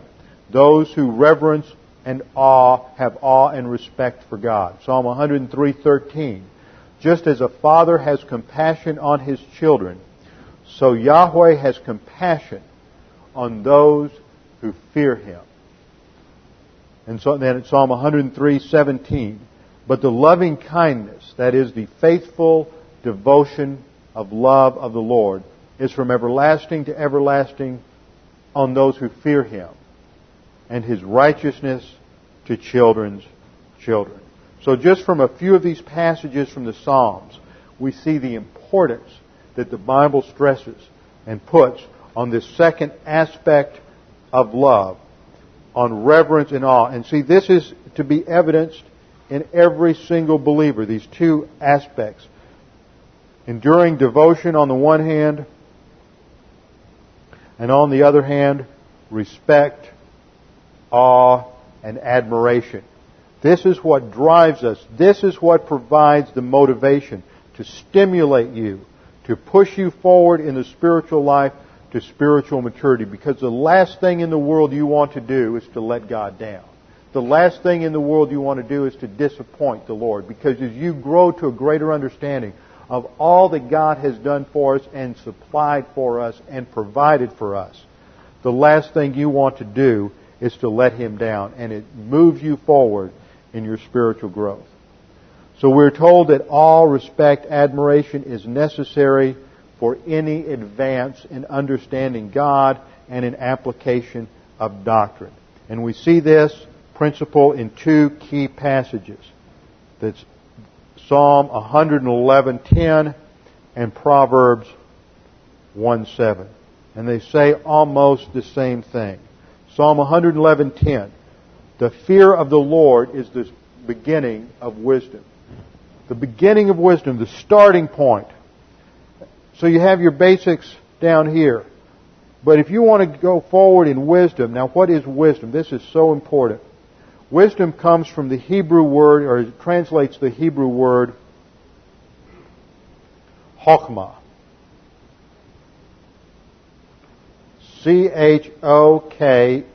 those who reverence and awe, have awe and respect for God. Psalm 103:13. Just as a father has compassion on his children, so Yahweh has compassion on those who fear him. And so then at Psalm 103:17, but the loving kindness, that is the faithful devotion of love of the Lord, is from everlasting to everlasting on those who fear him, and his righteousness to children's children. So just from a few of these passages from the Psalms, we see the importance that the Bible stresses and puts on this second aspect of love, on reverence and awe. And see, this is to be evidenced in every single believer, these two aspects. Enduring devotion on the one hand, and on the other hand, respect, awe, and admiration. This is what drives us. This is what provides the motivation to stimulate you, to push you forward in the spiritual life to spiritual maturity. Because the last thing in the world you want to do is to let God down. The last thing in the world you want to do is to disappoint the Lord. Because as you grow to a greater understanding of all that God has done for us and supplied for us and provided for us. The last thing you want to do is to let Him down, and it moves you forward in your spiritual growth. So we're told that all respect, admiration is necessary for any advance in understanding God and in application of doctrine. And we see this principle in two key passages. That's Psalm 111:10 and Proverbs 1:7. And they say almost the same thing. Psalm 111:10. The fear of the Lord is the beginning of wisdom. The beginning of wisdom, the starting point. So you have your basics down here. But if you want to go forward in wisdom, now what is wisdom? This is so important. Wisdom comes from the Hebrew word, or translates the Hebrew word Chokhmah. C-H-O-K-M-A-H.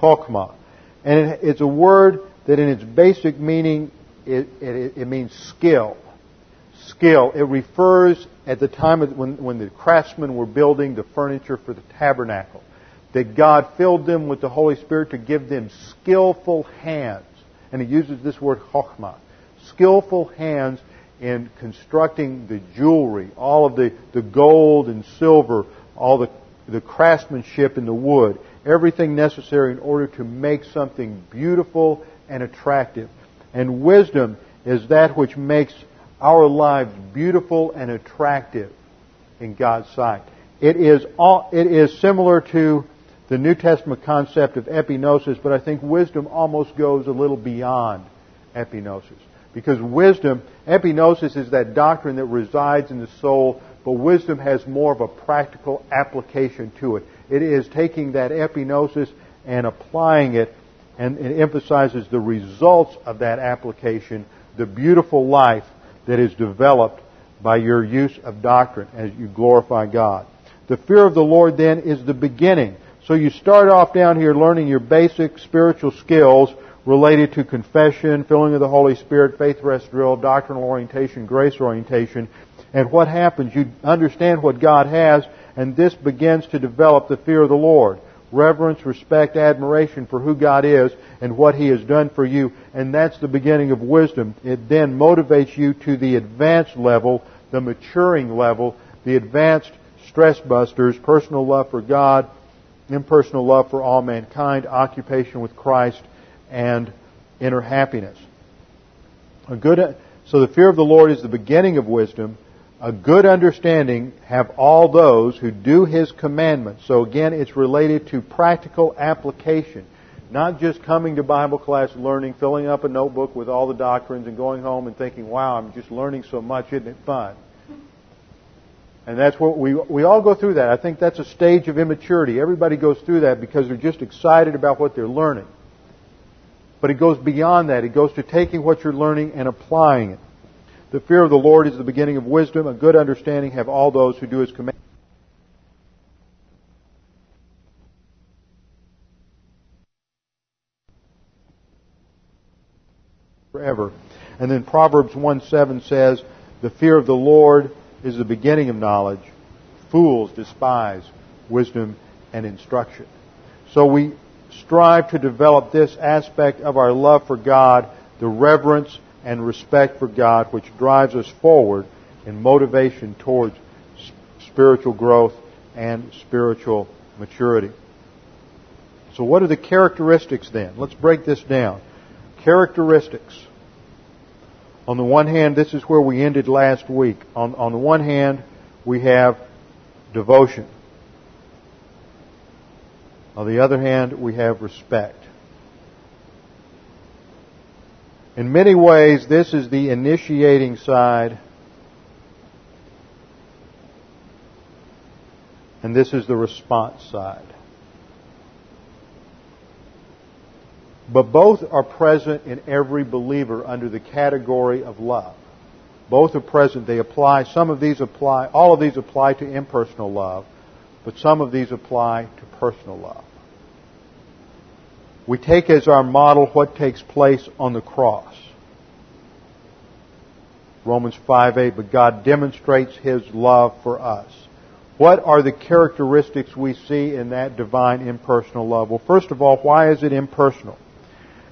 Chokhmah. And it's a word that in its basic meaning, it, it, it means skill. Skill. It refers at the time when, when the craftsmen were building the furniture for the tabernacle, that God filled them with the Holy Spirit to give them skillful hands. And he uses this word chokhmah. Skillful hands in constructing the jewelry, all of the, the gold and silver, all the, the craftsmanship in the wood, everything necessary in order to make something beautiful and attractive. And wisdom is that which makes our lives beautiful and attractive in God's sight. It is, all, it is similar to the New Testament concept of epignosis, but I think wisdom almost goes a little beyond epignosis. Because wisdom, epignosis is that doctrine that resides in the soul, but wisdom has more of a practical application to it. It is taking that epignosis and applying it, and it emphasizes the results of that application, the beautiful life that is developed by your use of doctrine as you glorify God. The fear of the Lord then is the beginning. So you start off down here learning your basic spiritual skills related to confession, filling of the Holy Spirit, faith rest drill, doctrinal orientation, grace orientation. And what happens? You understand what God has, and this begins to develop the fear of the Lord. Reverence, respect, admiration for who God is and what He has done for you. And that's the beginning of wisdom. It then motivates you to the advanced level, the maturing level, the advanced stress busters, personal love for God, impersonal love for all mankind, occupation with Christ, and inner happiness. A good, so the fear of the Lord is the beginning of wisdom. A good understanding have all those who do His commandments. So again, it's related to practical application. Not just coming to Bible class, learning, filling up a notebook with all the doctrines and going home and thinking, wow, I'm just learning so much, isn't it fun? And that's what we, we all go through that. I think that's a stage of immaturity. Everybody goes through that because they're just excited about what they're learning. But it goes beyond that. It goes to taking what you're learning and applying it. The fear of the Lord is the beginning of wisdom. A good understanding have all those who do His commandments. Forever. And then Proverbs 1 7 says, The fear of the Lord is the beginning of knowledge. Fools despise wisdom and instruction. So we strive to develop this aspect of our love for God, the reverence and respect for God, which drives us forward in motivation towards spiritual growth and spiritual maturity. So what are the characteristics then? Let's break this down. Characteristics. On the one hand, this is where we ended last week. On, on the one hand, we have devotion. On the other hand, we have respect. In many ways, this is the initiating side, and this is the response side. But both are present in every believer under the category of love. Both are present. They apply, some of these apply, all of these apply to impersonal love, but some of these apply to personal love we take as our model what takes place on the cross. Romans 5:8, but God demonstrates His love for us. What are the characteristics we see in that divine impersonal love? Well, first of all, why is it impersonal?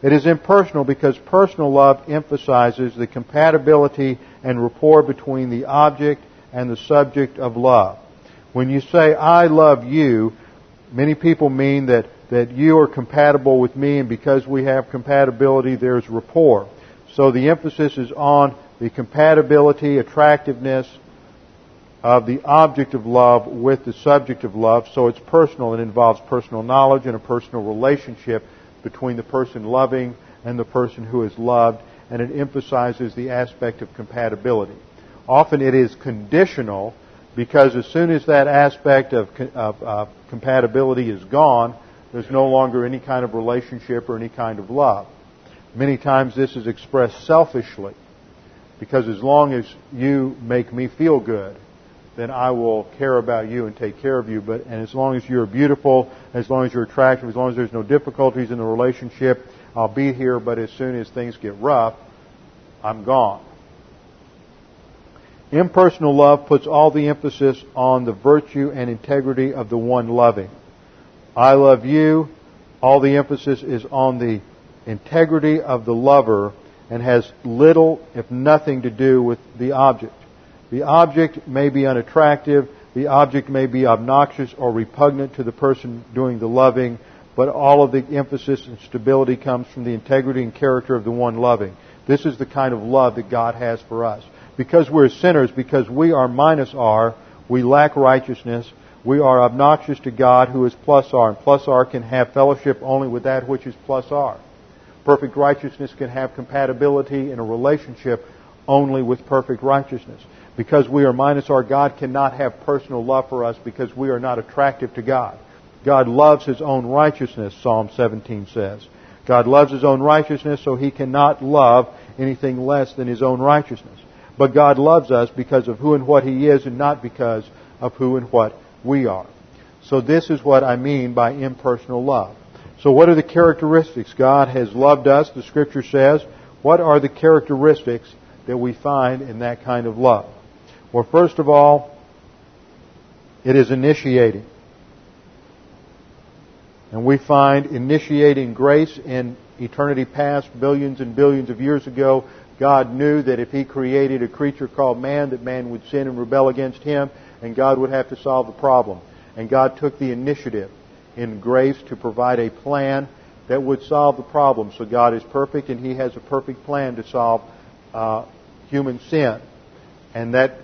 It is impersonal because personal love emphasizes the compatibility and rapport between the object and the subject of love. When you say, I love you, many people mean that that you are compatible with me, and because we have compatibility, there's rapport. So the emphasis is on the compatibility, attractiveness of the object of love with the subject of love. So it's personal. It involves personal knowledge and a personal relationship between the person loving and the person who is loved, and it emphasizes the aspect of compatibility. Often it is conditional Because as soon as that aspect of, of uh, compatibility is gone, there's no longer any kind of relationship or any kind of love. Many times this is expressed selfishly. Because as long as you make me feel good, then I will care about you and take care of you. But and as long as you're beautiful, as long as you're attractive, as long as there's no difficulties in the relationship, I'll be here. But as soon as things get rough, I'm gone. Impersonal love puts all the emphasis on the virtue and integrity of the one loving. I love you. All the emphasis is on the integrity of the lover and has little, if nothing, to do with the object. The object may be unattractive, the object may be obnoxious or repugnant to the person doing the loving, but all of the emphasis and stability comes from the integrity and character of the one loving. This is the kind of love that God has for us. Because we're sinners, because we are minus R, we lack righteousness, we are obnoxious to God who is plus R, and plus R can have fellowship only with that which is plus R. Perfect righteousness can have compatibility in a relationship only with perfect righteousness. Because we are minus R, God cannot have personal love for us because we are not attractive to God. God loves His own righteousness, Psalm 17 says. God loves His own righteousness, so He cannot love anything less than His own righteousness. But God loves us because of who and what He is and not because of who and what we are. So this is what I mean by impersonal love. So what are the characteristics? God has loved us, the scripture says. What are the characteristics that we find in that kind of love? Well, first of all, it is initiating. And we find initiating grace in eternity past, billions and billions of years ago. God knew that if He created a creature called man, that man would sin and rebel against Him, and God would have to solve the problem. And God took the initiative in grace to provide a plan that would solve the problem. So God is perfect and He has a perfect plan to solve uh, human sin. And that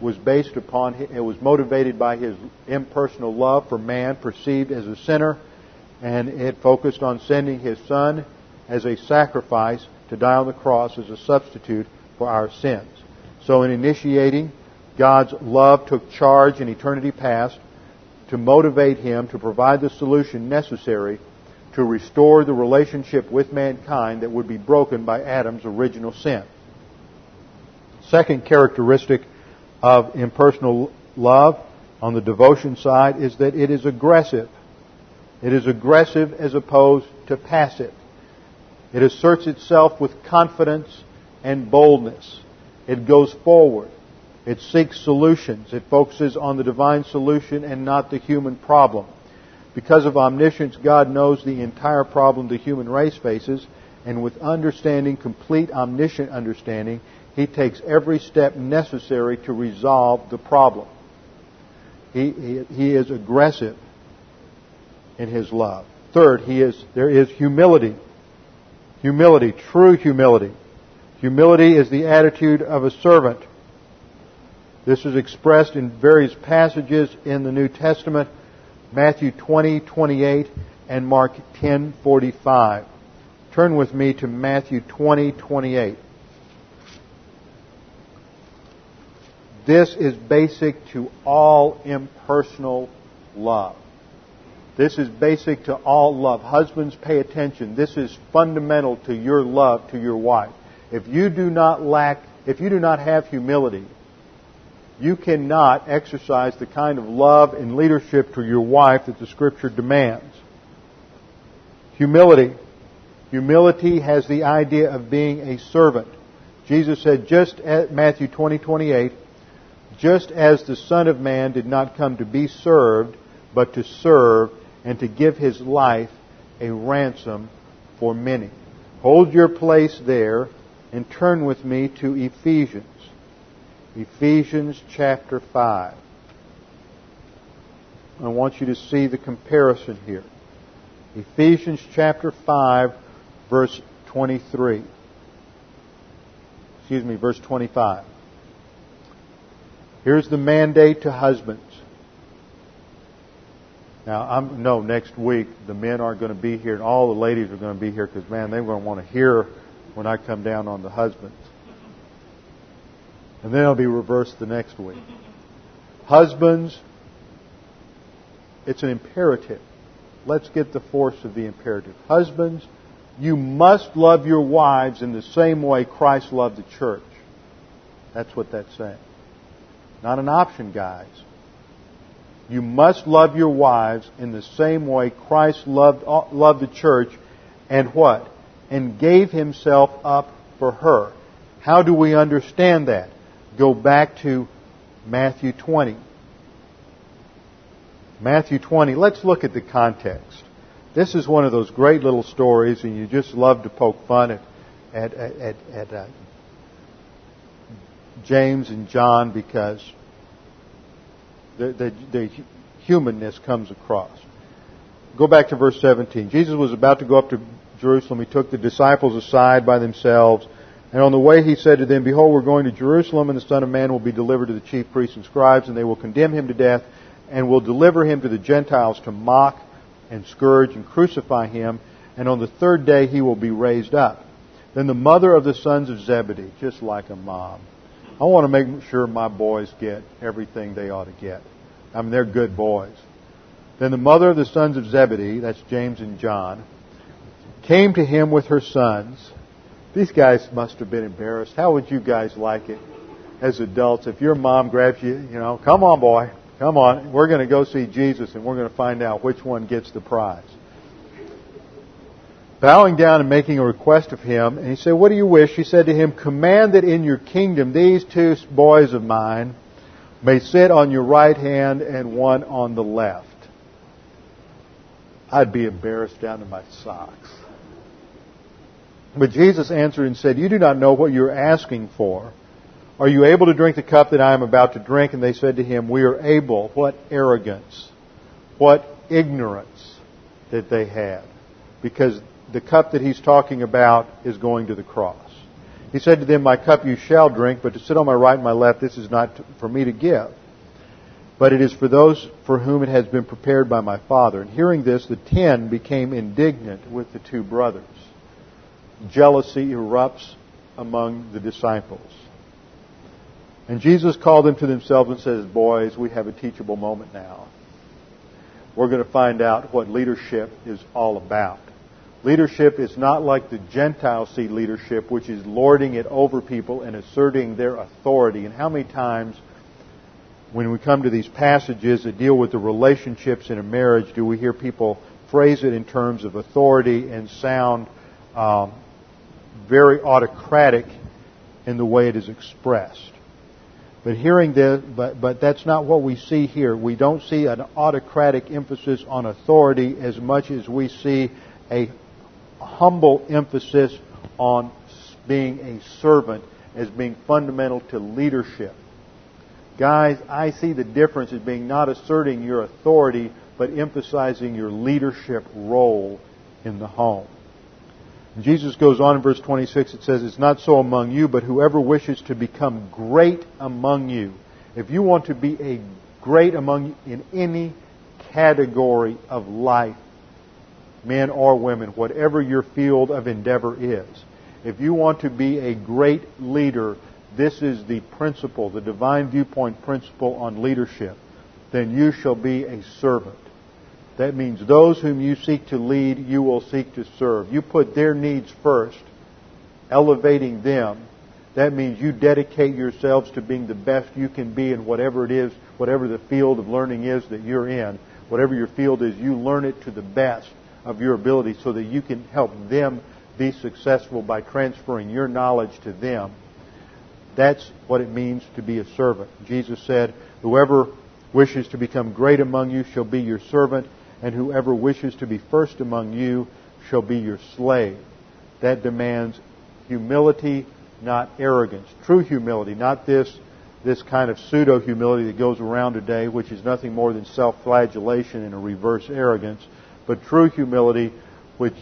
was based upon, it was motivated by His impersonal love for man perceived as a sinner. And it focused on sending His Son as a sacrifice to die on the cross as a substitute for our sins. So in initiating, God's love took charge in eternity past to motivate him to provide the solution necessary to restore the relationship with mankind that would be broken by Adam's original sin. Second characteristic of impersonal love on the devotion side is that it is aggressive. It is aggressive as opposed to passive. It asserts itself with confidence and boldness. It goes forward. It seeks solutions. It focuses on the divine solution and not the human problem. Because of omniscience, God knows the entire problem the human race faces, and with understanding, complete omniscient understanding, He takes every step necessary to resolve the problem. He, he, he is aggressive in His love. Third, he is, there is humility. Humility, true humility. Humility is the attitude of a servant this is expressed in various passages in the New Testament, Matthew 20, 28, and Mark 10, 45. Turn with me to Matthew 20, 28. This is basic to all impersonal love. This is basic to all love. Husbands, pay attention. This is fundamental to your love to your wife. If you do not lack, if you do not have humility, you cannot exercise the kind of love and leadership to your wife that the Scripture demands. Humility. Humility has the idea of being a servant. Jesus said, just at Matthew 20, 28, just as the Son of Man did not come to be served, but to serve and to give his life a ransom for many. Hold your place there and turn with me to Ephesians. Ephesians chapter 5. I want you to see the comparison here. Ephesians chapter 5, verse 23. Excuse me, verse 25. Here's the mandate to husbands. Now, I'm, no, next week the men aren't going to be here and all the ladies are going to be here because, man, they're going to want to hear when I come down on the husbands. And then it'll be reversed the next week. Husbands, it's an imperative. Let's get the force of the imperative. Husbands, you must love your wives in the same way Christ loved the church. That's what that's saying. Not an option, guys. You must love your wives in the same way Christ loved, uh, loved the church and what? And gave himself up for her. How do we understand that? Go back to Matthew 20. Matthew 20. Let's look at the context. This is one of those great little stories, and you just love to poke fun at, at, at, at uh, James and John because the, the, the humanness comes across. Go back to verse 17. Jesus was about to go up to Jerusalem. He took the disciples aside by themselves. And on the way he said to them, Behold, we're going to Jerusalem, and the Son of Man will be delivered to the chief priests and scribes, and they will condemn him to death, and will deliver him to the Gentiles to mock and scourge and crucify him, and on the third day he will be raised up. Then the mother of the sons of Zebedee, just like a mom, I want to make sure my boys get everything they ought to get. I mean, they're good boys. Then the mother of the sons of Zebedee, that's James and John, came to him with her sons. These guys must have been embarrassed. How would you guys like it as adults if your mom grabs you, you know, come on, boy, come on, we're going to go see Jesus and we're going to find out which one gets the prize bowing down and making a request of him. And he said, What do you wish? He said to him, Command that in your kingdom these two boys of mine may sit on your right hand and one on the left. I'd be embarrassed down to my socks. But Jesus answered and said, You do not know what you're asking for. Are you able to drink the cup that I am about to drink? And they said to him, We are able. What arrogance. What ignorance that they had. Because the cup that he's talking about is going to the cross. He said to them, My cup you shall drink, but to sit on my right and my left, this is not for me to give. But it is for those for whom it has been prepared by my Father. And hearing this, the ten became indignant with the two brothers. Jealousy erupts among the disciples. And Jesus called them to themselves and says, Boys, we have a teachable moment now. We're going to find out what leadership is all about. Leadership is not like the Gentiles see leadership, which is lording it over people and asserting their authority. And how many times, when we come to these passages that deal with the relationships in a marriage, do we hear people phrase it in terms of authority and sound um, very autocratic in the way it is expressed? But hearing this, but, but that's not what we see here. We don't see an autocratic emphasis on authority as much as we see a humble emphasis on being a servant as being fundamental to leadership. Guys, I see the difference as being not asserting your authority, but emphasizing your leadership role in the home. Jesus goes on in verse 26, it says, It's not so among you, but whoever wishes to become great among you. If you want to be a great among you in any category of life, men or women, whatever your field of endeavor is. If you want to be a great leader, this is the principle, the divine viewpoint principle on leadership. Then you shall be a servant. That means those whom you seek to lead, you will seek to serve. You put their needs first, elevating them. That means you dedicate yourselves to being the best you can be in whatever it is, whatever the field of learning is that you're in. Whatever your field is, you learn it to the best of your ability so that you can help them be successful by transferring your knowledge to them. That's what it means to be a servant. Jesus said, Whoever wishes to become great among you shall be your servant, and whoever wishes to be first among you shall be your slave. That demands humility, not arrogance. True humility, not this, this kind of pseudo humility that goes around today, which is nothing more than self flagellation and a reverse arrogance but true humility which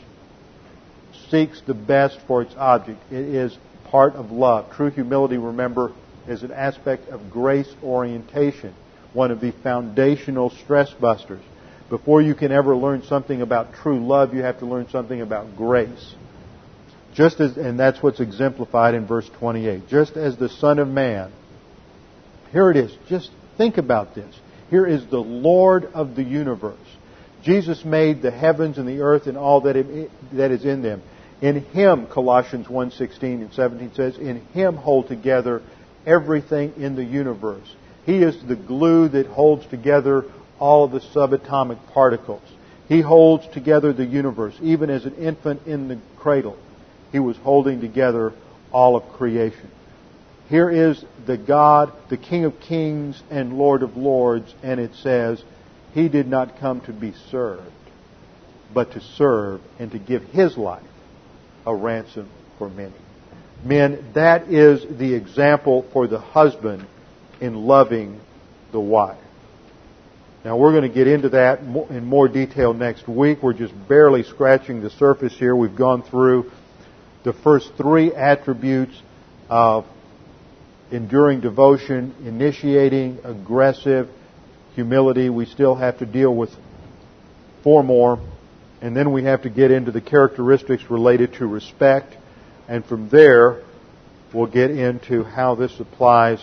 seeks the best for its object. It is part of love. True humility, remember, is an aspect of grace orientation, one of the foundational stress busters. Before you can ever learn something about true love, you have to learn something about grace. Just as, and that's what's exemplified in verse 28. Just as the Son of Man, here it is, just Think about this. Here is the Lord of the universe. Jesus made the heavens and the earth and all that, it, that is in them. In Him, Colossians 1.16 and 17 says, in Him hold together everything in the universe. He is the glue that holds together all of the subatomic particles. He holds together the universe. Even as an infant in the cradle, He was holding together all of creation. Here is the God, the King of kings and Lord of lords, and it says, He did not come to be served, but to serve and to give His life a ransom for many. Men, that is the example for the husband in loving the wife. Now we're going to get into that in more detail next week. We're just barely scratching the surface here. We've gone through the first three attributes of enduring devotion, initiating, aggressive, humility. We still have to deal with four more. And then we have to get into the characteristics related to respect. And from there, we'll get into how this applies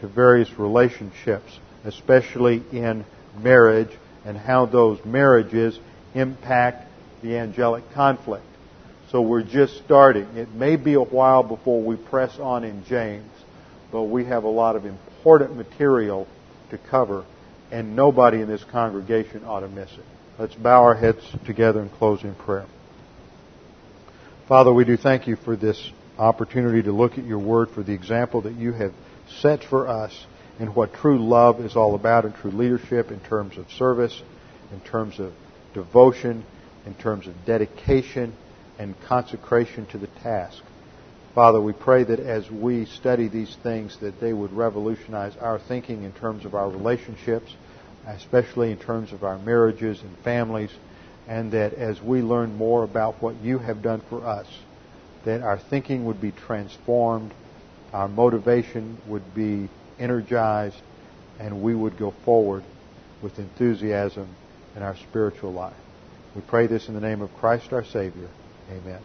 to various relationships, especially in marriage, and how those marriages impact the angelic conflict. So we're just starting. It may be a while before we press on in James, but we have a lot of important material to cover, and nobody in this congregation ought to miss it. Let's bow our heads together and close in prayer. Father, we do thank you for this opportunity to look at your word, for the example that you have set for us in what true love is all about and true leadership, in terms of service, in terms of devotion, in terms of dedication and consecration to the task. Father, we pray that as we study these things, that they would revolutionize our thinking in terms of our relationships, especially in terms of our marriages and families, and that as we learn more about what you have done for us, that our thinking would be transformed, our motivation would be energized, and we would go forward with enthusiasm in our spiritual life. We pray this in the name of Christ our Savior. Amen.